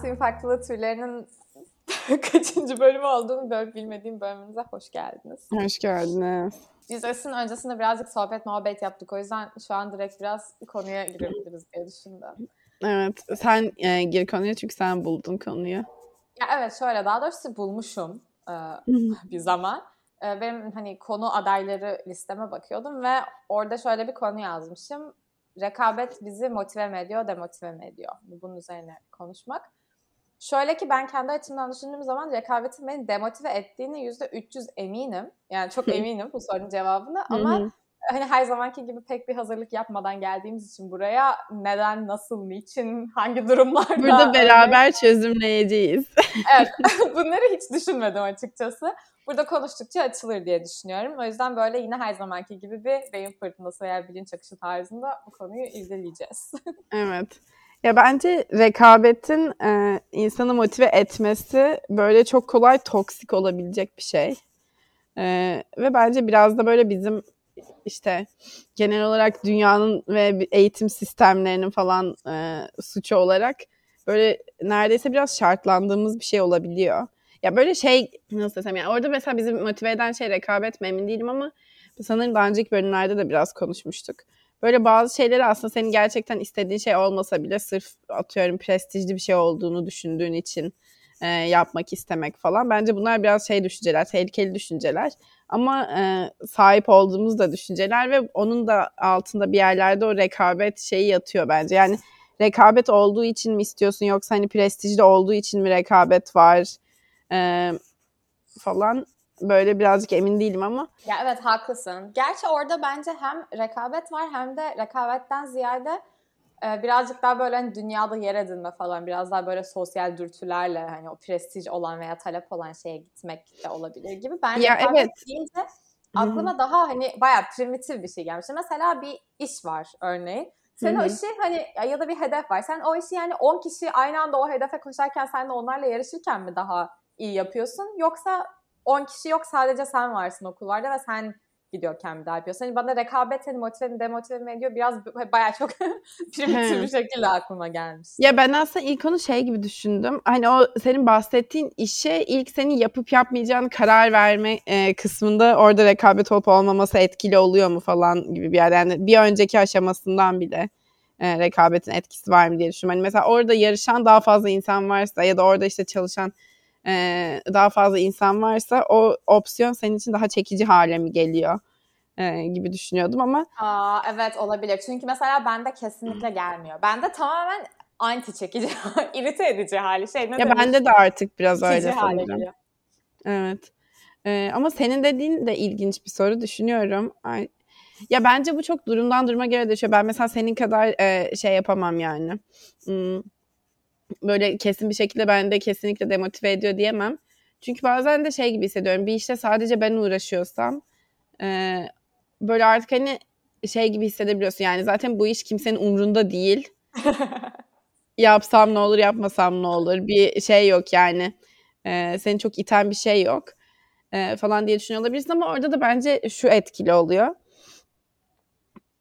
Suyun Farklılığı türlerinin kaçıncı bölümü olduğunu böyle bilmediğim bölümünüze hoş geldiniz. Hoş geldiniz. Biz Esin öncesinde birazcık sohbet muhabbet yaptık. O yüzden şu an direkt biraz konuya girebiliriz diye düşündüm. Evet. Sen e, gir konuya çünkü sen buldun konuyu. Ya evet şöyle daha doğrusu bulmuşum e, bir zaman. E, benim hani konu adayları listeme bakıyordum ve orada şöyle bir konu yazmışım. Rekabet bizi motive mi ediyor, demotive mi ediyor? Bunun üzerine konuşmak. Şöyle ki ben kendi açımdan düşündüğüm zaman rekabetin beni demotive ettiğini yüzde 300 eminim. Yani çok eminim bu sorunun cevabını ama hani her zamanki gibi pek bir hazırlık yapmadan geldiğimiz için buraya neden, nasıl, niçin, hangi durumlarda... Burada beraber öyle... çözümleyeceğiz. evet, bunları hiç düşünmedim açıkçası. Burada konuştukça açılır diye düşünüyorum. O yüzden böyle yine her zamanki gibi bir beyin fırtınası veya bilinç akışı tarzında bu konuyu izleyeceğiz. evet. Ya bence rekabetin e, insanı motive etmesi böyle çok kolay toksik olabilecek bir şey. E, ve bence biraz da böyle bizim işte genel olarak dünyanın ve eğitim sistemlerinin falan e, suçu olarak böyle neredeyse biraz şartlandığımız bir şey olabiliyor. Ya böyle şey nasıl desem yani orada mesela bizi motive eden şey rekabet mi emin değilim ama sanırım daha önceki bölümlerde de biraz konuşmuştuk. Böyle bazı şeyleri aslında senin gerçekten istediğin şey olmasa bile sırf atıyorum prestijli bir şey olduğunu düşündüğün için e, yapmak istemek falan. Bence bunlar biraz şey düşünceler, tehlikeli düşünceler. Ama e, sahip olduğumuz da düşünceler ve onun da altında bir yerlerde o rekabet şeyi yatıyor bence. Yani rekabet olduğu için mi istiyorsun yoksa hani prestijli olduğu için mi rekabet var e, falan böyle birazcık emin değilim ama. Ya evet haklısın. Gerçi orada bence hem rekabet var hem de rekabetten ziyade e, birazcık daha böyle hani dünyada yer edinme falan biraz daha böyle sosyal dürtülerle hani o prestij olan veya talep olan şeye gitmek de olabilir gibi. Ben ya evet. deyince aklıma Hı-hı. daha hani bayağı primitif bir şey gelmişti. Mesela bir iş var örneğin. Sen Hı-hı. o işi hani ya da bir hedef var. Sen o işi yani 10 kişi aynı anda o hedefe koşarken sen de onlarla yarışırken mi daha iyi yapıyorsun? Yoksa 10 kişi yok sadece sen varsın okullarda ve sen gidiyorken bir daha yapıyorsun. Hani bana rekabet hani motive mi demotive mi ediyor biraz bayağı çok primitif bir şekilde aklıma gelmiş. Ya ben aslında ilk onu şey gibi düşündüm. Hani o senin bahsettiğin işe ilk senin yapıp yapmayacağını karar verme e, kısmında orada rekabet olup olmaması etkili oluyor mu falan gibi bir yer. Yani bir önceki aşamasından bile e, rekabetin etkisi var mı diye düşünüyorum. Hani mesela orada yarışan daha fazla insan varsa ya da orada işte çalışan e, daha fazla insan varsa o opsiyon senin için daha çekici hale mi geliyor e, gibi düşünüyordum ama. Aa, evet olabilir. Çünkü mesela bende kesinlikle gelmiyor. Bende tamamen anti çekici, irite edici hali. Şey, ne ya demek? bende de artık biraz öyle sanırım. Evet. Ee, ama senin dediğin de ilginç bir soru düşünüyorum. Ay, ya bence bu çok durumdan duruma göre değişiyor. Ben mesela senin kadar e, şey yapamam yani. Hmm, böyle kesin bir şekilde beni de kesinlikle demotive ediyor diyemem. Çünkü bazen de şey gibi hissediyorum. Bir işte sadece ben uğraşıyorsam e, böyle artık hani şey gibi hissedebiliyorsun. Yani zaten bu iş kimsenin umrunda değil. Yapsam ne olur, yapmasam ne olur. Bir şey yok yani. E, seni çok iten bir şey yok. E, falan diye düşünüyor olabilirsin ama orada da bence şu etkili oluyor.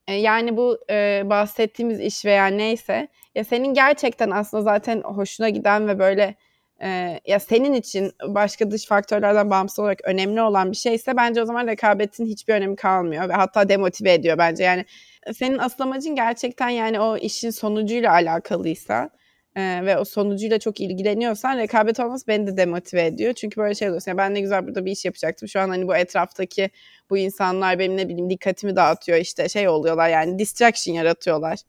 E, yani bu e, bahsettiğimiz iş veya neyse ya senin gerçekten aslında zaten hoşuna giden ve böyle e, ya senin için başka dış faktörlerden bağımsız olarak önemli olan bir şeyse bence o zaman rekabetin hiçbir önemi kalmıyor ve hatta demotive ediyor bence. Yani senin asıl amacın gerçekten yani o işin sonucuyla alakalıysa e, ve o sonucuyla çok ilgileniyorsan rekabet olması beni de demotive ediyor. Çünkü böyle şey oluyorsun. Yani ben ne güzel burada bir iş yapacaktım. Şu an hani bu etraftaki bu insanlar benim ne bileyim dikkatimi dağıtıyor işte şey oluyorlar yani distraction yaratıyorlar.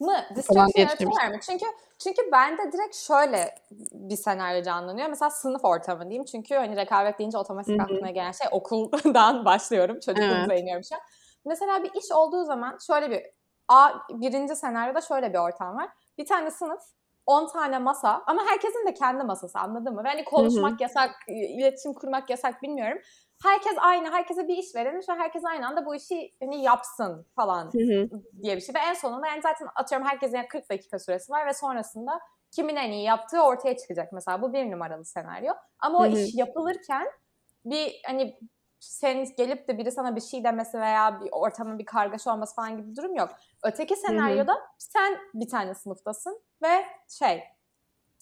Mı? Distraction yaratıyorlar mı? Çünkü çünkü ben de direkt şöyle bir senaryo canlanıyor. Mesela sınıf ortamı diyeyim. Çünkü hani rekabet deyince otomatik aklıma gelen şey okuldan başlıyorum. Çocukluğumuza evet. iniyorum şu an. Mesela bir iş olduğu zaman şöyle bir A birinci senaryoda şöyle bir ortam var. Bir tane sınıf 10 tane masa ama herkesin de kendi masası anladın mı? Ve hani konuşmak Hı-hı. yasak, iletişim kurmak yasak bilmiyorum. Herkes aynı, herkese bir iş verilmiş ve herkes aynı anda bu işi hani yapsın falan Hı-hı. diye bir şey. Ve en sonunda yani zaten atıyorum herkesin 40 dakika süresi var ve sonrasında kimin en iyi yaptığı ortaya çıkacak. Mesela bu bir numaralı senaryo. Ama Hı-hı. o iş yapılırken bir hani sen gelip de biri sana bir şey demesi veya bir ortamın bir kargaşa olması falan gibi bir durum yok. Öteki senaryoda Hı-hı. sen bir tane sınıftasın ve şey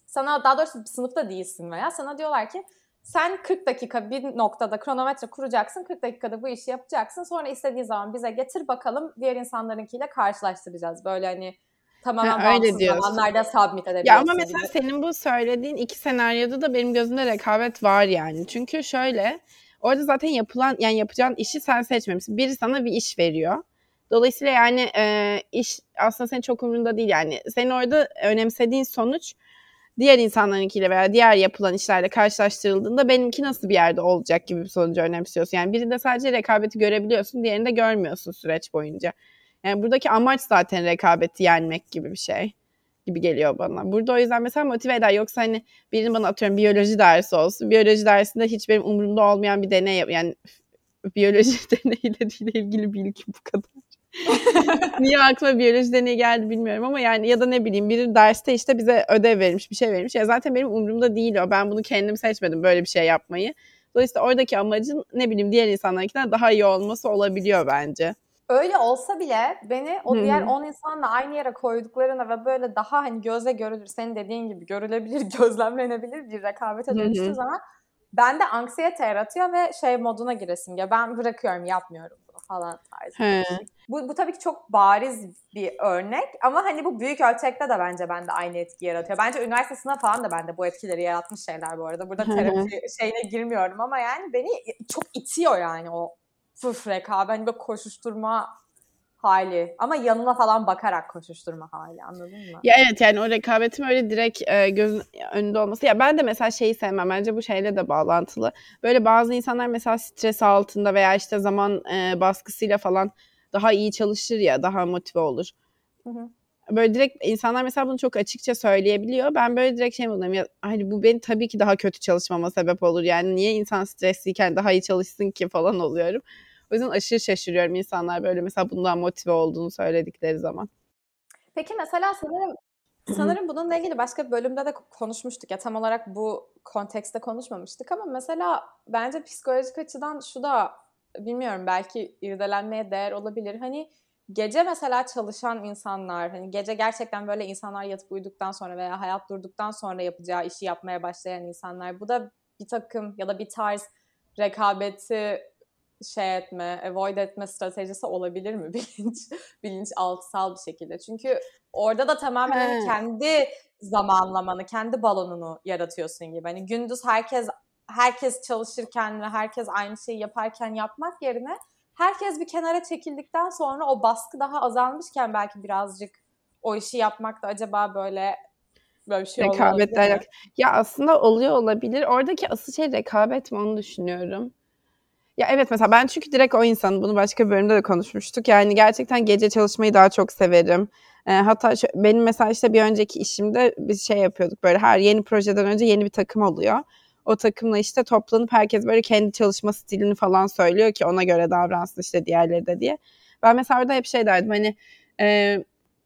sana daha doğrusu sınıfta değilsin veya sana diyorlar ki sen 40 dakika bir noktada kronometre kuracaksın. 40 dakikada bu işi yapacaksın. Sonra istediğin zaman bize getir bakalım diğer insanlarınkiyle karşılaştıracağız. Böyle hani tamamen ha, öyle diyorsun. zamanlarda submit edebiliyorsun. Ya ama mesela gibi. senin bu söylediğin iki senaryoda da benim gözümde rekabet var yani. Çünkü şöyle orada zaten yapılan yani yapacağın işi sen seçmemişsin. Biri sana bir iş veriyor. Dolayısıyla yani e, iş aslında senin çok umurunda değil yani. Senin orada önemsediğin sonuç diğer insanlarınkiyle veya diğer yapılan işlerle karşılaştırıldığında benimki nasıl bir yerde olacak gibi bir sonucu önemsiyorsun. Yani birinde sadece rekabeti görebiliyorsun, diğerinde görmüyorsun süreç boyunca. Yani buradaki amaç zaten rekabeti yenmek gibi bir şey gibi geliyor bana. Burada o yüzden mesela motive eder. Yoksa hani birinin bana atıyorum biyoloji dersi olsun. Biyoloji dersinde hiç benim umurumda olmayan bir deney yap. Yani biyoloji deneyle ilgili bilgi bu kadar. Niye aklıma biyoloji deneyi geldi bilmiyorum ama yani ya da ne bileyim biri derste işte bize ödev vermiş bir şey vermiş. Ya zaten benim umurumda değil o. Ben bunu kendim seçmedim böyle bir şey yapmayı. Dolayısıyla oradaki amacın ne bileyim diğer insanlarınkinden daha iyi olması olabiliyor bence. Öyle olsa bile beni o diğer 10 insanla aynı yere koyduklarına ve böyle daha hani göze görülür, senin dediğin gibi görülebilir, gözlemlenebilir bir rekabete dönüştüğü zaman bende anksiyete yaratıyor ve şey moduna giresim ya ben bırakıyorum yapmıyorum bunu falan tarzı. Şey. Bu, bu tabii ki çok bariz bir örnek ama hani bu büyük ölçekte de bence bende aynı etki yaratıyor. Bence üniversite sınavı falan da bende bu etkileri yaratmış şeyler bu arada. Burada terapi şeyine girmiyorum ama yani beni çok itiyor yani o fıf rekabet. Hani böyle koşuşturma hali ama yanına falan bakarak koşuşturma hali anladın mı? Ya evet yani o rekabetin öyle direkt e, gözün önünde olması. Ya ben de mesela şeyi sevmem bence bu şeyle de bağlantılı. Böyle bazı insanlar mesela stres altında veya işte zaman e, baskısıyla falan daha iyi çalışır ya daha motive olur. Hı hı. Böyle direkt insanlar mesela bunu çok açıkça söyleyebiliyor. Ben böyle direkt şey oluyorum ya hani bu beni tabii ki daha kötü çalışmama sebep olur. Yani niye insan stresliyken daha iyi çalışsın ki falan oluyorum. O yüzden aşırı şaşırıyorum insanlar böyle mesela bundan motive olduğunu söyledikleri zaman. Peki mesela sanırım sanırım bununla ilgili başka bir bölümde de konuşmuştuk ya tam olarak bu kontekste konuşmamıştık ama mesela bence psikolojik açıdan şu da bilmiyorum belki irdelenmeye değer olabilir. Hani gece mesela çalışan insanlar, hani gece gerçekten böyle insanlar yatıp uyuduktan sonra veya hayat durduktan sonra yapacağı işi yapmaya başlayan insanlar. Bu da bir takım ya da bir tarz rekabeti şey etme, avoid etme stratejisi olabilir mi bilinç bilinç altısal bir şekilde? Çünkü orada da tamamen hani kendi zamanlamanı, kendi balonunu yaratıyorsun gibi. Hani gündüz herkes herkes çalışırken ve herkes aynı şeyi yaparken yapmak yerine herkes bir kenara çekildikten sonra o baskı daha azalmışken belki birazcık o işi yapmak da acaba böyle böyle bir şey Rekabetle Ya aslında oluyor olabilir. Oradaki asıl şey rekabet mi onu düşünüyorum. Ya evet mesela ben çünkü direkt o insan bunu başka bölümde de konuşmuştuk. Yani gerçekten gece çalışmayı daha çok severim. E, hatta şu, benim mesela işte bir önceki işimde biz şey yapıyorduk böyle her yeni projeden önce yeni bir takım oluyor. O takımla işte toplanıp herkes böyle kendi çalışma stilini falan söylüyor ki ona göre davransın işte diğerleri de diye. Ben mesela orada hep şey derdim hani e,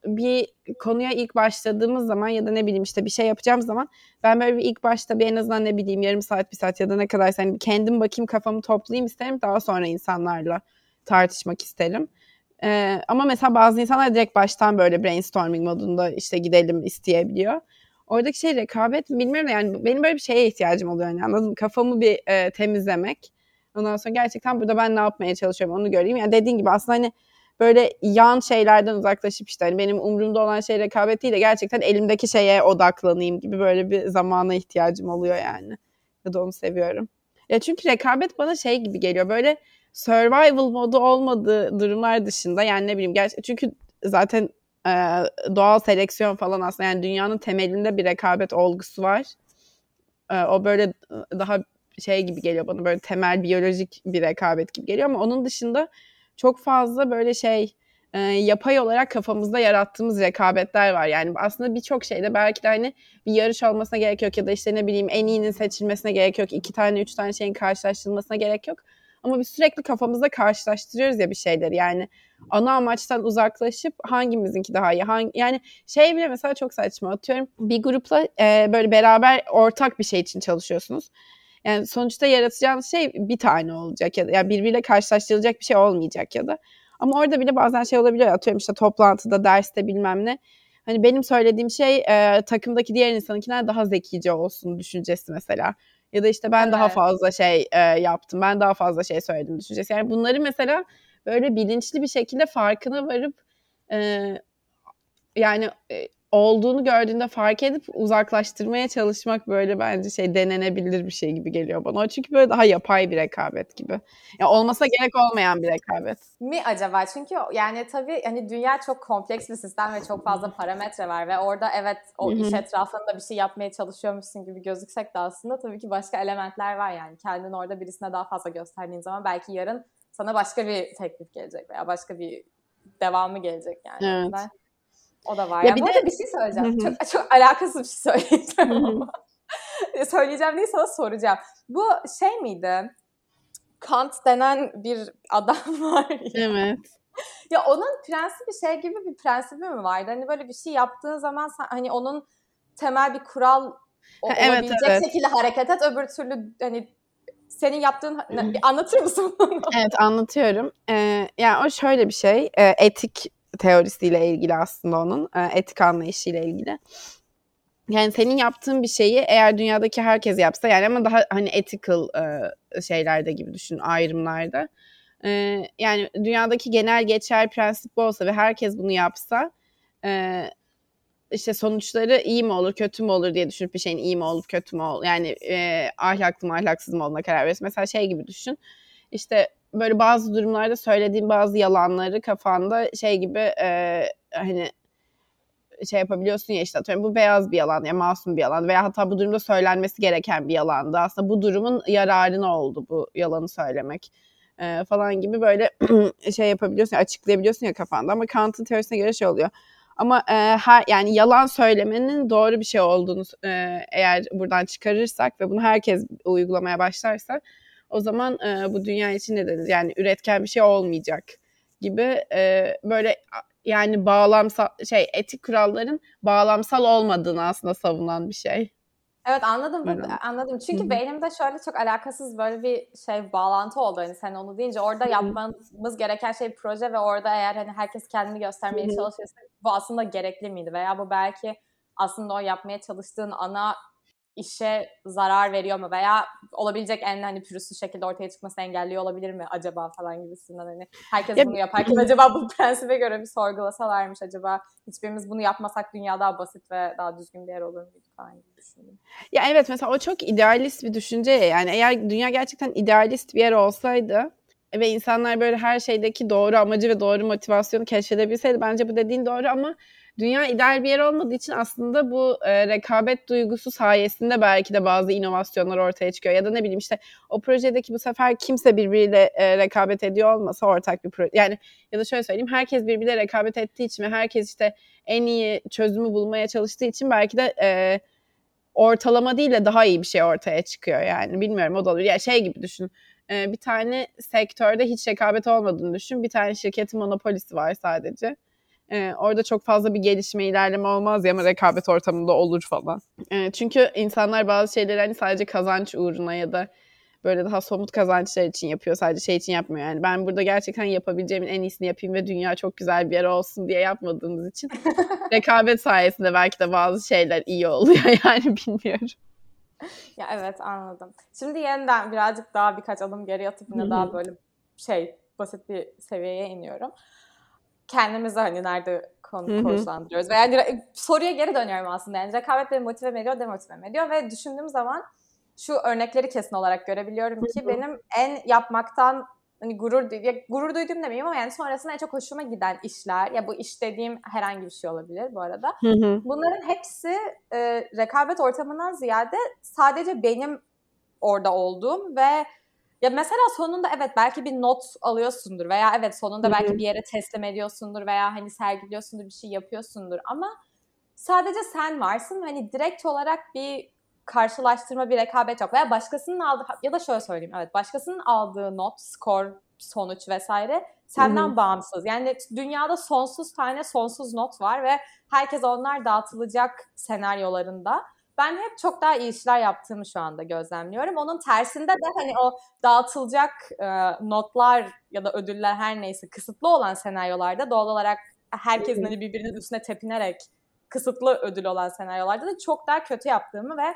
bir konuya ilk başladığımız zaman ya da ne bileyim işte bir şey yapacağım zaman ben böyle bir ilk başta bir en azından ne bileyim yarım saat bir saat ya da ne kadar hani kendim bakayım kafamı toplayayım isterim daha sonra insanlarla tartışmak isterim. Ee, ama mesela bazı insanlar direkt baştan böyle brainstorming modunda işte gidelim isteyebiliyor. Oradaki şey rekabet bilmiyorum yani benim böyle bir şeye ihtiyacım oluyor yani anladın mı? Kafamı bir e, temizlemek. Ondan sonra gerçekten burada ben ne yapmaya çalışıyorum onu göreyim. Yani dediğin gibi aslında hani böyle yan şeylerden uzaklaşıp işte hani benim umurumda olan şey rekabet değil de gerçekten elimdeki şeye odaklanayım gibi böyle bir zamana ihtiyacım oluyor yani. Ya da onu seviyorum. Ya çünkü rekabet bana şey gibi geliyor böyle survival modu olmadığı durumlar dışında yani ne bileyim gerçi çünkü zaten e, doğal seleksiyon falan aslında yani dünyanın temelinde bir rekabet olgusu var. E, o böyle daha şey gibi geliyor bana böyle temel biyolojik bir rekabet gibi geliyor ama onun dışında çok fazla böyle şey yapay olarak kafamızda yarattığımız rekabetler var. Yani aslında birçok şeyde belki de hani bir yarış olmasına gerek yok ya da işte ne bileyim en iyinin seçilmesine gerek yok. iki tane üç tane şeyin karşılaştırılmasına gerek yok. Ama biz sürekli kafamızda karşılaştırıyoruz ya bir şeyleri. Yani ana amaçtan uzaklaşıp hangimizinki daha iyi? Hangi, yani şey bile mesela çok saçma. Atıyorum bir grupla e, böyle beraber ortak bir şey için çalışıyorsunuz. Yani sonuçta yaratacağınız şey bir tane olacak ya da yani birbiriyle karşılaştırılacak bir şey olmayacak ya da. Ama orada bile bazen şey olabiliyor. Atıyorum işte toplantıda, derste bilmem ne. hani benim söylediğim şey e, takımdaki diğer insanınkinden daha zekice olsun düşüncesi mesela. Ya da işte ben evet. daha fazla şey e, yaptım, ben daha fazla şey söyledim düşüncesi. Yani bunları mesela böyle bilinçli bir şekilde farkına varıp e, yani e, olduğunu gördüğünde fark edip uzaklaştırmaya çalışmak böyle bence şey denenebilir bir şey gibi geliyor bana. Çünkü böyle daha yapay bir rekabet gibi. Ya yani olmasa gerek olmayan bir rekabet. Mi acaba? Çünkü yani tabii hani dünya çok kompleks bir sistem ve çok fazla parametre var ve orada evet o iş etrafında bir şey yapmaya çalışıyormuşsun gibi gözüksek de aslında tabii ki başka elementler var yani. Kendini orada birisine daha fazla gösterdiğin zaman belki yarın sana başka bir teklif gelecek veya başka bir devamı gelecek yani. Evet. Ben o da var. Ya, ya bir de bir şey söyleyeceğim. Çok, çok alakasız bir şey söyleyeceğim ama. söyleyeceğim değil sana soracağım. Bu şey miydi? Kant denen bir adam var ya. Evet. ya onun prensibi şey gibi bir prensibi mi vardı? Hani böyle bir şey yaptığın zaman sen, hani onun temel bir kural o, evet, olabilecek evet. şekilde hareket et. Öbür türlü hani senin yaptığın anlatır mısın? Evet anlatıyorum. Ee, yani o şöyle bir şey. E, etik teorisiyle ilgili aslında onun e, etik anlayışıyla ilgili. Yani senin yaptığın bir şeyi eğer dünyadaki herkes yapsa yani ama daha hani ethical e, şeylerde gibi düşün ayrımlarda. E, yani dünyadaki genel geçer prensip bu olsa ve herkes bunu yapsa işte sonuçları iyi mi olur kötü mü olur diye düşünüp bir şeyin iyi mi olup kötü mü olur yani ahlaklı mı ahlaksız mı olduğuna karar verirsin. Mesela şey gibi düşün işte böyle bazı durumlarda söylediğin bazı yalanları kafanda şey gibi e, hani şey yapabiliyorsun ya işte atıyorum bu beyaz bir yalan ya masum bir yalan veya hatta bu durumda söylenmesi gereken bir yalandı. Aslında bu durumun yararına oldu bu yalanı söylemek e, falan gibi böyle şey yapabiliyorsun açıklayabiliyorsun ya kafanda ama Kant'ın teorisine göre şey oluyor. Ama e, her yani yalan söylemenin doğru bir şey olduğunu e, eğer buradan çıkarırsak ve bunu herkes uygulamaya başlarsa o zaman e, bu dünya için ne deriz? Yani üretken bir şey olmayacak gibi e, böyle yani bağlamsal şey etik kuralların bağlamsal olmadığını aslında savunan bir şey. Evet anladım Öyle. anladım. Çünkü Hı-hı. beynimde şöyle çok alakasız böyle bir şey bağlantı oldu hani sen onu deyince orada Hı-hı. yapmamız gereken şey proje ve orada eğer hani herkes kendini göstermeye Hı-hı. çalışırsa bu aslında gerekli miydi veya bu belki aslında o yapmaya çalıştığın ana işe zarar veriyor mu? Veya olabilecek en hani pürüzsüz şekilde ortaya çıkmasını engelliyor olabilir mi acaba falan gibisinden? Hani herkes ya, bunu yaparken acaba bu prensibe göre bir sorgulasalarmış acaba? Hiçbirimiz bunu yapmasak dünya daha basit ve daha düzgün bir yer olur muydu falan gibi düşündüm. Ya evet mesela o çok idealist bir düşünce yani eğer dünya gerçekten idealist bir yer olsaydı ve insanlar böyle her şeydeki doğru amacı ve doğru motivasyonu keşfedebilseydi bence bu dediğin doğru ama dünya ideal bir yer olmadığı için aslında bu e, rekabet duygusu sayesinde belki de bazı inovasyonlar ortaya çıkıyor. Ya da ne bileyim işte o projedeki bu sefer kimse birbiriyle e, rekabet ediyor olmasa ortak bir proje. Yani ya da şöyle söyleyeyim herkes birbiriyle rekabet ettiği için ve herkes işte en iyi çözümü bulmaya çalıştığı için belki de e, ortalama değil de daha iyi bir şey ortaya çıkıyor yani. Bilmiyorum o da olur. Ya şey gibi düşün. E, bir tane sektörde hiç rekabet olmadığını düşün. Bir tane şirketin monopolisi var sadece e, orada çok fazla bir gelişme, ilerleme olmaz ya ama rekabet ortamında olur falan. E, çünkü insanlar bazı şeyleri hani sadece kazanç uğruna ya da böyle daha somut kazançlar için yapıyor. Sadece şey için yapmıyor. Yani ben burada gerçekten yapabileceğimin en iyisini yapayım ve dünya çok güzel bir yer olsun diye yapmadığımız için rekabet sayesinde belki de bazı şeyler iyi oluyor yani bilmiyorum. Ya evet anladım. Şimdi yeniden birazcık daha birkaç adım geri atıp yine daha böyle şey basit bir seviyeye iniyorum kendimizi hani nerede konu konuşlandırıyoruz. Ve yani soruya geri dönüyorum aslında. Yani rekabet beni motive mi ediyor, demotive mi ediyor ve düşündüğüm zaman şu örnekleri kesin olarak görebiliyorum ki benim en yapmaktan hani gurur ya gurur duydum demeyeyim ama yani sonrasında en çok hoşuma giden işler ya bu iş dediğim herhangi bir şey olabilir bu arada. Hı hı. Bunların hepsi e, rekabet ortamından ziyade sadece benim orada olduğum ve ya mesela sonunda evet belki bir not alıyorsundur veya evet sonunda belki bir yere teslim ediyorsundur veya hani sergiliyorsundur bir şey yapıyorsundur ama sadece sen varsın hani direkt olarak bir karşılaştırma bir rekabet yok veya başkasının aldığı ya da şöyle söyleyeyim evet başkasının aldığı not, skor, sonuç vesaire senden Hı-hı. bağımsız. Yani dünyada sonsuz tane sonsuz not var ve herkes onlar dağıtılacak senaryolarında ben hep çok daha iyi işler yaptığımı şu anda gözlemliyorum. Onun tersinde de hani o dağıtılacak e, notlar ya da ödüller her neyse kısıtlı olan senaryolarda doğal olarak herkesin hani birbirinin üstüne tepinerek kısıtlı ödül olan senaryolarda da çok daha kötü yaptığımı ve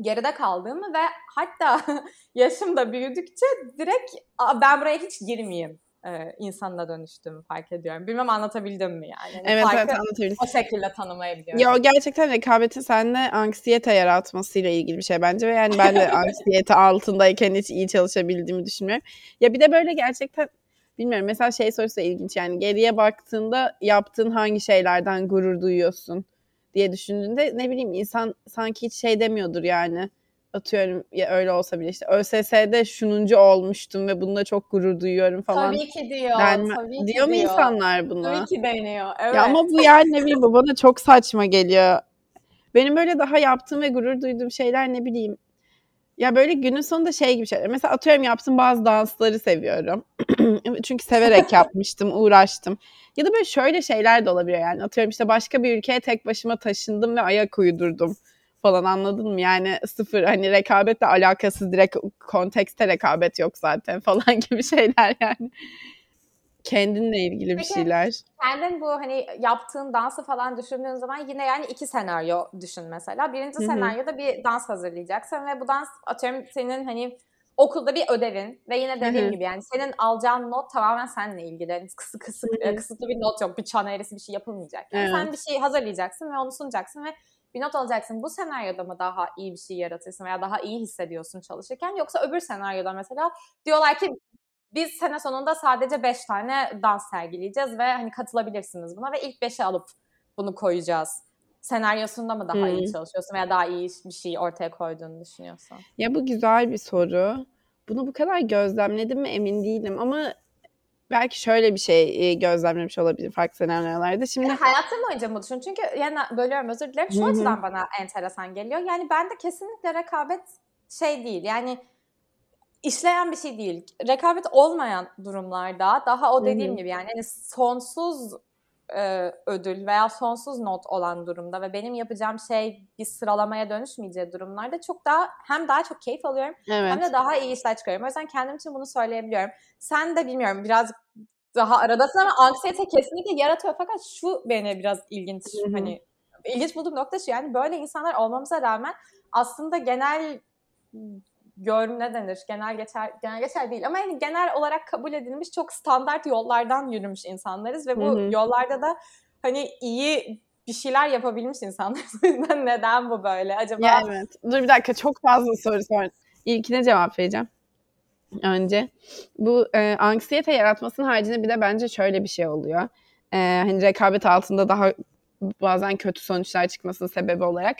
geride kaldığımı ve hatta yaşım da büyüdükçe direkt ben buraya hiç girmeyeyim e, insanla dönüştüğümü fark ediyorum. Bilmem anlatabildim mi yani? yani evet evet anlatabildim. O şekilde tanımlayabiliyorum. Ya gerçekten rekabetin sende anksiyete yaratmasıyla ilgili bir şey bence ve yani ben de anksiyete altındayken hiç iyi çalışabildiğimi düşünmüyorum. Ya bir de böyle gerçekten bilmiyorum mesela şey sorusu ilginç yani geriye baktığında yaptığın hangi şeylerden gurur duyuyorsun diye düşündüğünde ne bileyim insan sanki hiç şey demiyordur yani atıyorum ya öyle olsa bile işte ÖSS'de şununcu olmuştum ve bununla çok gurur duyuyorum falan. Tabii ki diyor. Denme, tabii ki diyor mu diyor. insanlar bunu? Tabii ki deniyor. Evet. Ya ama bu yani ne bileyim bu bana çok saçma geliyor. Benim böyle daha yaptığım ve gurur duyduğum şeyler ne bileyim. Ya böyle günün sonunda şey gibi şeyler. Mesela atıyorum yaptığım bazı dansları seviyorum. Çünkü severek yapmıştım, uğraştım. Ya da böyle şöyle şeyler de olabiliyor yani. Atıyorum işte başka bir ülkeye tek başıma taşındım ve ayak uydurdum falan anladın mı? Yani sıfır hani rekabetle alakasız direkt kontekste rekabet yok zaten falan gibi şeyler yani. Kendinle ilgili bir şeyler. Kendin bu hani yaptığın dansı falan düşündüğün zaman yine yani iki senaryo düşün mesela. Birinci Hı-hı. senaryoda bir dans hazırlayacaksın ve bu dans atıyorum senin hani okulda bir ödevin ve yine dediğim Hı-hı. gibi yani senin alacağın not tamamen seninle ilgili. Yani kısı, kısı, kısıtlı bir not yok. Bir çan eğrisi bir şey yapılmayacak. Yani evet. Sen bir şey hazırlayacaksın ve onu sunacaksın ve bir not alacaksın. Bu senaryoda mı daha iyi bir şey yaratırsın veya daha iyi hissediyorsun çalışırken yoksa öbür senaryoda mesela diyorlar ki biz sene sonunda sadece 5 tane dans sergileyeceğiz ve hani katılabilirsiniz buna ve ilk 5'e alıp bunu koyacağız. Senaryosunda mı daha hmm. iyi çalışıyorsun veya daha iyi bir şey ortaya koyduğunu düşünüyorsun? Ya bu güzel bir soru. Bunu bu kadar gözlemledim mi emin değilim ama belki şöyle bir şey gözlemlemiş olabilir farklı senaryolarda. Şimdi yani hayatım boyunca mı düşün? Çünkü yani bölüyorum özür dilerim. Şu açıdan bana enteresan geliyor. Yani bende kesinlikle rekabet şey değil. Yani işleyen bir şey değil. Rekabet olmayan durumlarda daha o dediğim Hı-hı. gibi yani hani sonsuz e, ödül veya sonsuz not olan durumda ve benim yapacağım şey bir sıralamaya dönüşmeyeceği durumlarda çok daha hem daha çok keyif alıyorum evet. hem de daha iyi işler çıkarıyorum. O yüzden kendim için bunu söyleyebiliyorum. Sen de bilmiyorum biraz daha aradasın ama anksiyete kesinlikle yaratıyor fakat şu beni biraz ilginç Hı-hı. hani ilginç bulduğum nokta şu yani böyle insanlar olmamıza rağmen aslında genel gör ne denir genel geçer genel geçer değil ama yani genel olarak kabul edilmiş çok standart yollardan yürümüş insanlarız ve bu Hı-hı. yollarda da hani iyi bir şeyler yapabilmiş. O yüzden neden bu böyle acaba? Ya evet. Dur bir dakika çok fazla soru sor. İlkine cevap vereceğim. Önce bu e, anksiyete yaratmasının haricinde bir de bence şöyle bir şey oluyor. E, hani rekabet altında daha bazen kötü sonuçlar çıkmasının sebebi olarak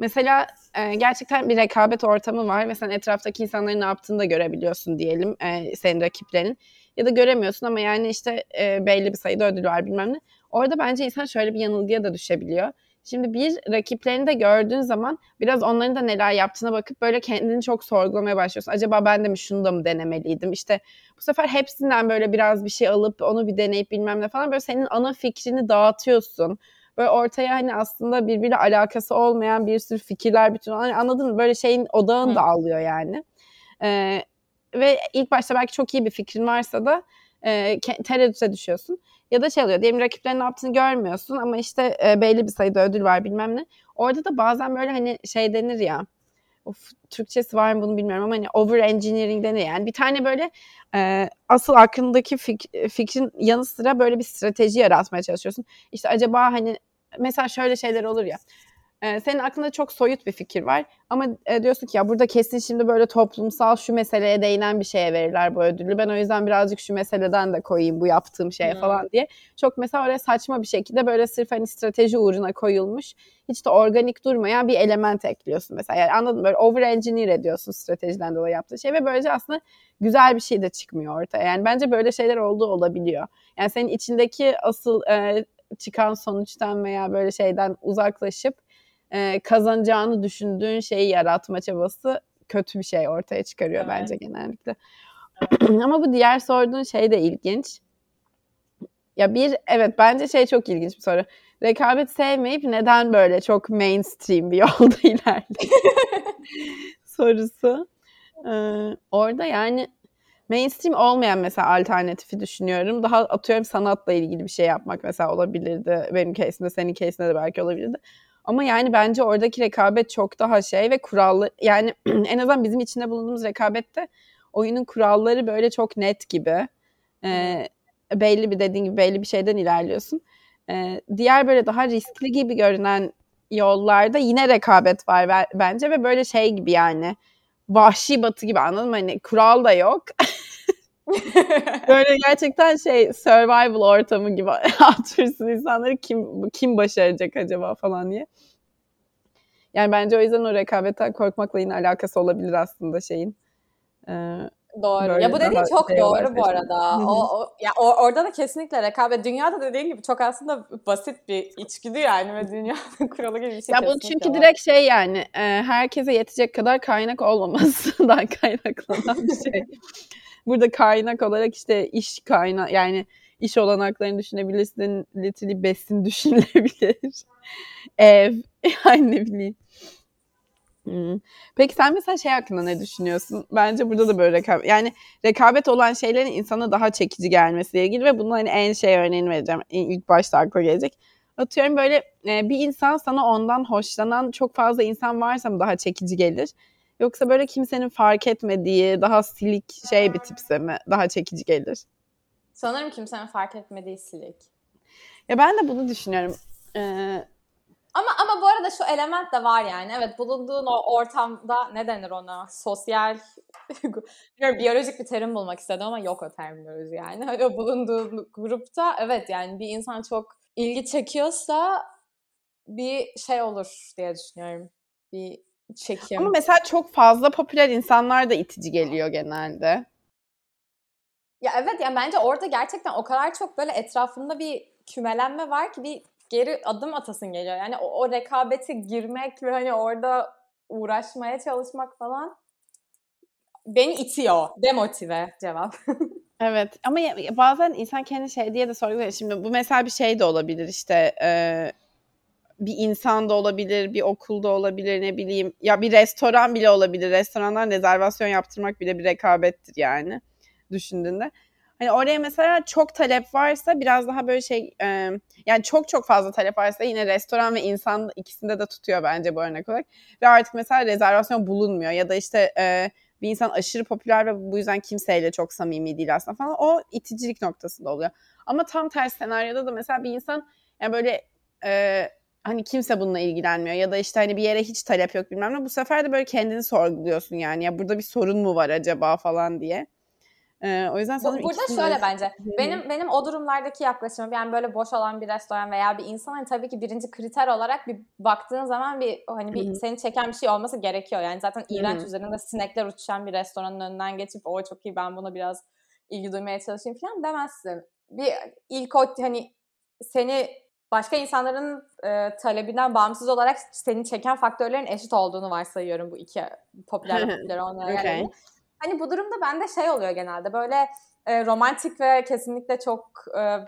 Mesela e, gerçekten bir rekabet ortamı var ve sen etraftaki insanların ne yaptığını da görebiliyorsun diyelim e, senin rakiplerin. Ya da göremiyorsun ama yani işte e, belli bir sayıda ödül var bilmem ne. Orada bence insan şöyle bir yanılgıya da düşebiliyor. Şimdi bir rakiplerini de gördüğün zaman biraz onların da neler yaptığına bakıp böyle kendini çok sorgulamaya başlıyorsun. Acaba ben de mi şunu da mı denemeliydim? İşte bu sefer hepsinden böyle biraz bir şey alıp onu bir deneyip bilmem ne falan böyle senin ana fikrini dağıtıyorsun böyle ortaya hani aslında birbiriyle alakası olmayan bir sürü fikirler bütün hani anladın mı? Böyle şeyin odağını da alıyor yani. Ee, ve ilk başta belki çok iyi bir fikrin varsa da e, tereddüte düşüyorsun. Ya da şey oluyor diyelim rakiplerin ne yaptığını görmüyorsun ama işte e, belli bir sayıda ödül var bilmem ne. Orada da bazen böyle hani şey denir ya of Türkçesi var mı bunu bilmiyorum ama hani over engineering denir yani bir tane böyle e, asıl aklındaki fik, fikrin yanı sıra böyle bir strateji yaratmaya çalışıyorsun. İşte acaba hani mesela şöyle şeyler olur ya. E, senin aklında çok soyut bir fikir var ama e, diyorsun ki ya burada kesin şimdi böyle toplumsal şu meseleye değinen bir şeye verirler bu ödülü. Ben o yüzden birazcık şu meseleden de koyayım bu yaptığım şeye hmm. falan diye. Çok mesela oraya saçma bir şekilde böyle sırf hani strateji uğruna koyulmuş hiç de organik durmayan bir element ekliyorsun mesela. Yani anladın mı? Böyle over engineer ediyorsun stratejiden dolayı yaptığı şey ve böylece aslında güzel bir şey de çıkmıyor ortaya. Yani bence böyle şeyler olduğu olabiliyor. Yani senin içindeki asıl e, çıkan sonuçtan veya böyle şeyden uzaklaşıp e, kazanacağını düşündüğün şeyi yaratma çabası kötü bir şey ortaya çıkarıyor evet. bence genellikle. Ama bu diğer sorduğun şey de ilginç. Ya bir evet bence şey çok ilginç bir soru. Rekabet sevmeyip neden böyle çok mainstream bir yolda ilerledi sorusu. Ee, orada yani mainstream olmayan mesela alternatifi düşünüyorum. Daha atıyorum sanatla ilgili bir şey yapmak mesela olabilirdi. Benim case'imde, senin case'inde de belki olabilirdi. Ama yani bence oradaki rekabet çok daha şey ve kurallı yani en azından bizim içinde bulunduğumuz rekabette oyunun kuralları böyle çok net gibi. Ee, belli bir dediğin gibi belli bir şeyden ilerliyorsun. Ee, diğer böyle daha riskli gibi görünen yollarda yine rekabet var bence ve böyle şey gibi yani vahşi batı gibi anladın mı? Hani kural da yok. böyle gerçekten şey survival ortamı gibi atıyorsun insanları kim kim başaracak acaba falan diye. Yani bence o yüzden o rekabetten korkmakla yine alakası olabilir aslında şeyin. Ee, Doğru. Böyle ya bu dediğin çok şey doğru bu arada. o, o ya o, orada da kesinlikle rekabet. Dünyada dediğin gibi çok aslında basit bir içgüdü yani ve dünyanın kuralı gibi bir şey. Ya bu çünkü var. direkt şey yani e, herkese yetecek kadar kaynak olmamasından kaynaklanan bir şey. Burada kaynak olarak işte iş kaynağı yani iş olanaklarını düşünebilirsin. Literally besin düşünülebilir. Ev yani ne bileyim. Hmm. Peki sen mesela şey hakkında ne düşünüyorsun? Bence burada da böyle rekabet. Yani rekabet olan şeylerin insana daha çekici gelmesiyle ilgili ve bunun hani en şey örneğini vereceğim. İlk başta akla gelecek. Atıyorum böyle e, bir insan sana ondan hoşlanan çok fazla insan varsa mı daha çekici gelir? Yoksa böyle kimsenin fark etmediği daha silik şey bir tipse mi daha çekici gelir? Sanırım kimsenin fark etmediği silik. Ya ben de bunu düşünüyorum. Ee, ama ama bu arada şu element de var yani. Evet bulunduğun o ortamda ne denir ona? Sosyal biyolojik bir terim bulmak istedim ama yok o terminoloji yani. O bulunduğun grupta evet yani bir insan çok ilgi çekiyorsa bir şey olur diye düşünüyorum. Bir çekim. Ama mesela çok fazla popüler insanlar da itici geliyor genelde. Ya evet yani bence orada gerçekten o kadar çok böyle etrafında bir kümelenme var ki bir geri adım atasın geliyor. Yani o, o rekabete girmek ve hani orada uğraşmaya çalışmak falan beni itiyor. Demotive cevap. evet ama bazen insan kendi şey diye de soruyor. Şimdi bu mesela bir şey de olabilir işte e, bir insan da olabilir, bir okulda olabilir ne bileyim. Ya bir restoran bile olabilir. Restorandan rezervasyon yaptırmak bile bir rekabettir yani düşündüğünde. Hani oraya mesela çok talep varsa biraz daha böyle şey e, yani çok çok fazla talep varsa yine restoran ve insan ikisinde de tutuyor bence bu örnek olarak. Ve artık mesela rezervasyon bulunmuyor ya da işte e, bir insan aşırı popüler ve bu yüzden kimseyle çok samimi değil aslında falan. O iticilik noktasında oluyor. Ama tam tersi senaryoda da mesela bir insan yani böyle e, hani kimse bununla ilgilenmiyor ya da işte hani bir yere hiç talep yok bilmem ne. Bu sefer de böyle kendini sorguluyorsun yani ya burada bir sorun mu var acaba falan diye. Ee, o yüzden sanırım Burada şöyle de... bence. Benim benim o durumlardaki yaklaşımım yani böyle boş olan bir restoran veya bir insan hani tabii ki birinci kriter olarak bir baktığın zaman bir hani bir seni çeken bir şey olması gerekiyor. Yani zaten iğrenç üzerinde sinekler uçuşan bir restoranın önünden geçip o çok iyi ben buna biraz ilgi duymaya çalışayım falan demezsin. Bir ilk o hani seni başka insanların e, talebinden bağımsız olarak seni çeken faktörlerin eşit olduğunu varsayıyorum bu iki popüler popüler olmayan okay. Hani bu durumda bende şey oluyor genelde böyle e, romantik ve kesinlikle çok e,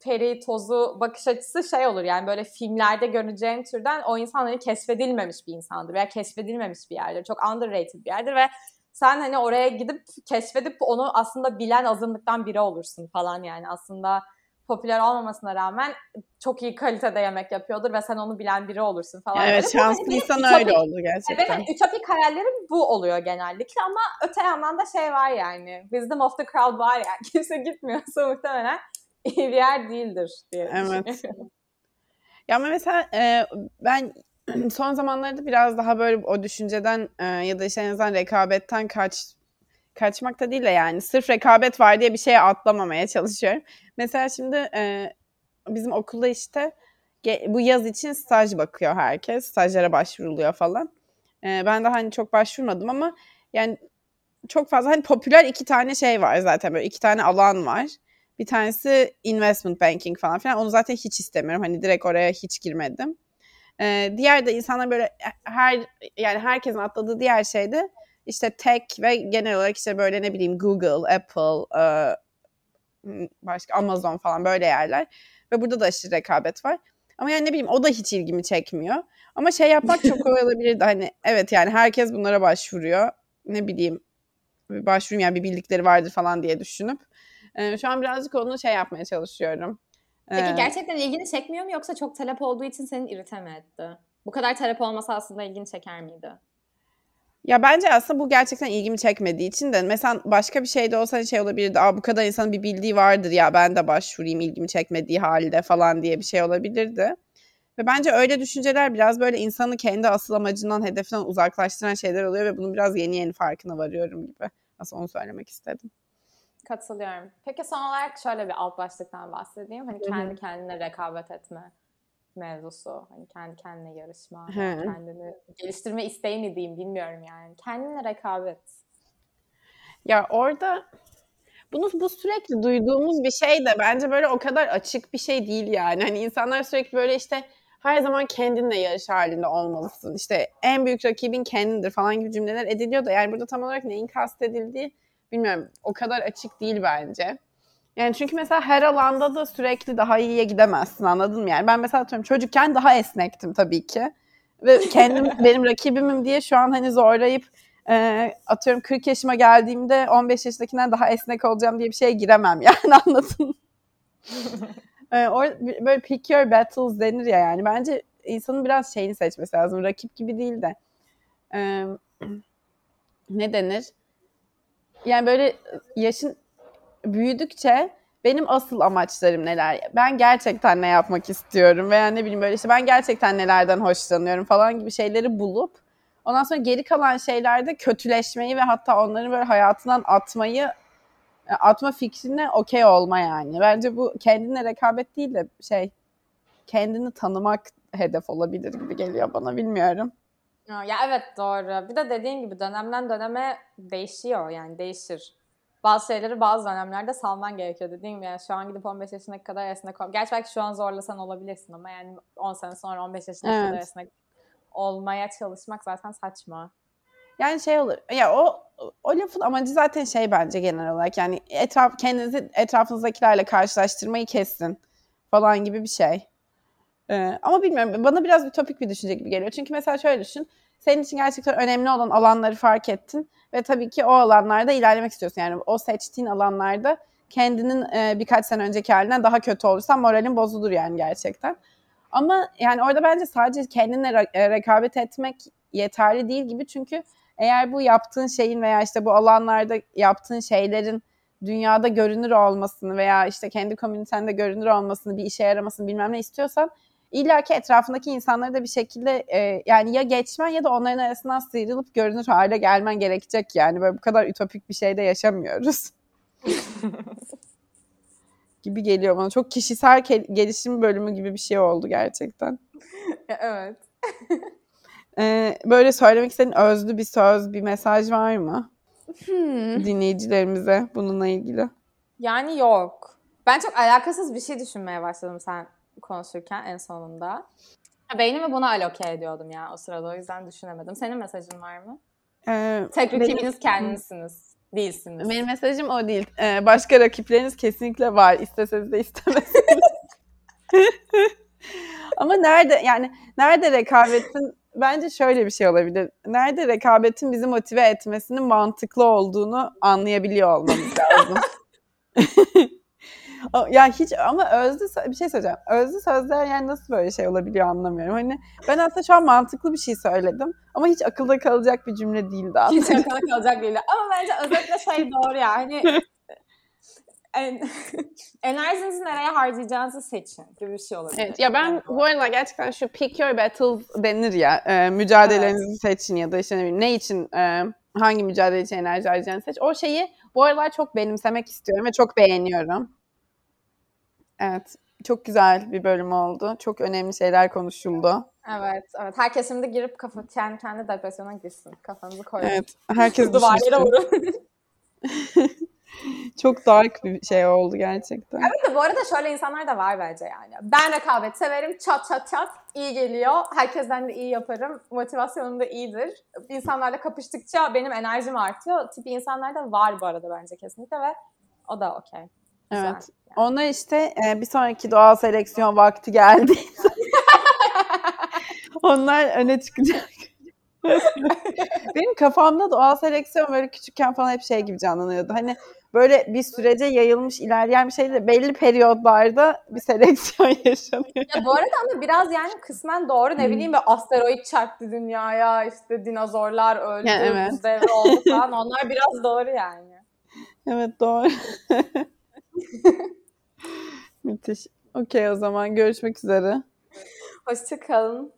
peri tozu bakış açısı şey olur yani böyle filmlerde göreceğim türden o insan hani keşfedilmemiş bir insandır veya keşfedilmemiş bir yerdir. Çok underrated bir yerdir ve sen hani oraya gidip keşfedip onu aslında bilen azınlıktan biri olursun falan yani aslında popüler olmamasına rağmen çok iyi kalitede yemek yapıyordur ve sen onu bilen biri olursun falan. Evet böyle. şanslıysan hani öyle oldu gerçekten. Evet ütopik hayallerim bu oluyor genellikle ama öte yandan da şey var yani wisdom of the crowd var yani kimse gitmiyorsa muhtemelen iyi bir yer değildir diye Evet. ya ama mesela e, ben son zamanlarda biraz daha böyle o düşünceden e, ya da işte en azından rekabetten kaç kaçmak da değil de yani sırf rekabet var diye bir şeye atlamamaya çalışıyorum. Mesela şimdi e, bizim okulda işte bu yaz için staj bakıyor herkes. Stajlara başvuruluyor falan. E, ben de hani çok başvurmadım ama yani çok fazla hani popüler iki tane şey var zaten böyle iki tane alan var. Bir tanesi investment banking falan filan. Onu zaten hiç istemiyorum. Hani direkt oraya hiç girmedim. Ee, diğer de insanlar böyle her yani herkesin atladığı diğer şey de işte tech ve genel olarak işte böyle ne bileyim Google, Apple, e, başka Amazon falan böyle yerler. Ve burada da aşırı rekabet var. Ama yani ne bileyim o da hiç ilgimi çekmiyor. Ama şey yapmak çok kolay olabilirdi. Hani evet yani herkes bunlara başvuruyor. Ne bileyim başvurayım yani bir bildikleri vardır falan diye düşünüp e, şu an birazcık onu şey yapmaya çalışıyorum. Peki ee, gerçekten ilgini çekmiyor mu yoksa çok talep olduğu için senin irite mi etti? Bu kadar talep olmasa aslında ilgini çeker miydi? Ya bence aslında bu gerçekten ilgimi çekmediği için de mesela başka bir şeyde olsa şey olabilirdi. Aa bu kadar insanın bir bildiği vardır ya ben de başvurayım ilgimi çekmediği halde falan diye bir şey olabilirdi. Ve bence öyle düşünceler biraz böyle insanı kendi asıl amacından, hedefinden uzaklaştıran şeyler oluyor ve bunun biraz yeni yeni farkına varıyorum gibi. Aslında onu söylemek istedim. Katılıyorum. Peki son olarak şöyle bir alt başlıktan bahsedeyim. Hani kendi kendine rekabet etme mevzusu. Hani kendi kendine yarışma, Hı. kendini geliştirme isteği mi diyeyim bilmiyorum yani. Kendine rekabet. Ya orada bunu bu sürekli duyduğumuz bir şey de bence böyle o kadar açık bir şey değil yani. Hani insanlar sürekli böyle işte her zaman kendinle yarış halinde olmalısın. İşte en büyük rakibin kendindir falan gibi cümleler ediliyor da yani burada tam olarak neyin kastedildiği bilmiyorum o kadar açık değil bence. Yani çünkü mesela her alanda da sürekli daha iyiye gidemezsin anladın mı? Yani ben mesela atıyorum çocukken daha esnektim tabii ki. Ve kendim benim rakibimim diye şu an hani zorlayıp e, atıyorum 40 yaşıma geldiğimde 15 yaşındakinden daha esnek olacağım diye bir şeye giremem yani anladın e, or, böyle pick your battles denir ya yani. Bence insanın biraz şeyini seçmesi lazım. Rakip gibi değil de e, ne denir? Yani böyle yaşın büyüdükçe benim asıl amaçlarım neler? Ben gerçekten ne yapmak istiyorum veya ne bileyim böyle işte ben gerçekten nelerden hoşlanıyorum falan gibi şeyleri bulup ondan sonra geri kalan şeylerde kötüleşmeyi ve hatta onları böyle hayatından atmayı e, atma fikrine okey olma yani. Bence bu kendine rekabet değil de şey kendini tanımak hedef olabilir gibi geliyor bana bilmiyorum. Ya evet doğru. Bir de dediğin gibi dönemden döneme değişiyor yani değişir bazı şeyleri bazı dönemlerde salman gerekiyor dediğim. Yani şu an gidip 15 yaşına kadar esnek ol. Gerçi belki şu an zorlasan olabilirsin ama yani 10 sene sonra 15 yaşına evet. kadar esnek olmaya çalışmak zaten saçma. Yani şey olur. Ya o o lafın amacı zaten şey bence genel olarak yani etraf kendinizi etrafınızdakilerle karşılaştırmayı kessin falan gibi bir şey. Ee, ama bilmiyorum bana biraz ütopik bir düşünce gibi geliyor. Çünkü mesela şöyle düşün. Senin için gerçekten önemli olan alanları fark ettin ve tabii ki o alanlarda ilerlemek istiyorsun. Yani o seçtiğin alanlarda kendinin e, birkaç sene önceki halinden daha kötü olursan moralin bozulur yani gerçekten. Ama yani orada bence sadece kendine re- e, rekabet etmek yeterli değil gibi çünkü eğer bu yaptığın şeyin veya işte bu alanlarda yaptığın şeylerin dünyada görünür olmasını veya işte kendi komünitende görünür olmasını, bir işe yaramasını bilmem ne istiyorsan İlla ki etrafındaki insanları da bir şekilde e, yani ya geçmen ya da onların arasından sıyrılıp görünür hale gelmen gerekecek yani. Böyle bu kadar ütopik bir şeyde yaşamıyoruz. gibi geliyor bana. Çok kişisel gelişim bölümü gibi bir şey oldu gerçekten. evet. ee, böyle söylemek istediğin özlü bir söz, bir mesaj var mı? Hmm. Dinleyicilerimize bununla ilgili. Yani yok. Ben çok alakasız bir şey düşünmeye başladım sen konuşurken en sonunda. Beynimi buna aloke ediyordum ya o sırada o yüzden düşünemedim. Senin mesajın var mı? Ee, Tek rakibiniz benim, kendisiniz. Değilsiniz. Benim mesajım o değil. Ee, başka rakipleriniz kesinlikle var. İsteseniz de istemeseniz. Ama nerede yani nerede rekabetin bence şöyle bir şey olabilir. Nerede rekabetin bizi motive etmesinin mantıklı olduğunu anlayabiliyor olmamız lazım. ya hiç ama özlü bir şey söyleyeceğim. Özlü sözler yani nasıl böyle şey olabiliyor anlamıyorum. Hani ben aslında şu an mantıklı bir şey söyledim ama hiç akılda kalacak bir cümle değildi aslında. Hiç akılda kalacak değildi. Ama bence özetle şey doğru ya. Hani en, enerjinizi nereye harcayacağınızı seçin gibi bir şey olabilir. Evet ya ben bu arada gerçekten şu pick your battles denir ya e, mücadelenizi evet. seçin ya da işte ne, bileyim, ne için e, hangi mücadele için enerji harcayacağını seç. O şeyi bu aralar çok benimsemek istiyorum ve çok beğeniyorum. Evet. Çok güzel bir bölüm oldu. Çok önemli şeyler konuşuldu. Evet, evet. Herkes şimdi girip kafa kendi kendi depresyona girsin. Kafanızı koyun. Evet. Herkes duvarlara vurun. Çok dark bir şey oldu gerçekten. Evet de bu arada şöyle insanlar da var bence yani. Ben rekabet severim. Çat çat çat. iyi geliyor. Herkesten de iyi yaparım. Motivasyonum da iyidir. İnsanlarla kapıştıkça benim enerjim artıyor. Tipi insanlar da var bu arada bence kesinlikle ve o da okey. Evet. Yani. Ona işte e, bir sonraki doğal seleksiyon vakti geldi. Onlar öne çıkacak. Benim kafamda doğal seleksiyon böyle küçükken falan hep şey gibi canlanıyordu. Hani böyle bir sürece yayılmış ilerleyen bir şey de belli periyodlarda bir seleksiyon yaşanıyor. Ya bu arada ama biraz yani kısmen doğru ne bileyim bir asteroid çarptı dünyaya işte dinozorlar öldü, yani evet. oldu falan onlar biraz doğru yani. Evet doğru. Müthiş. Okey o zaman görüşmek üzere. Hoşçakalın.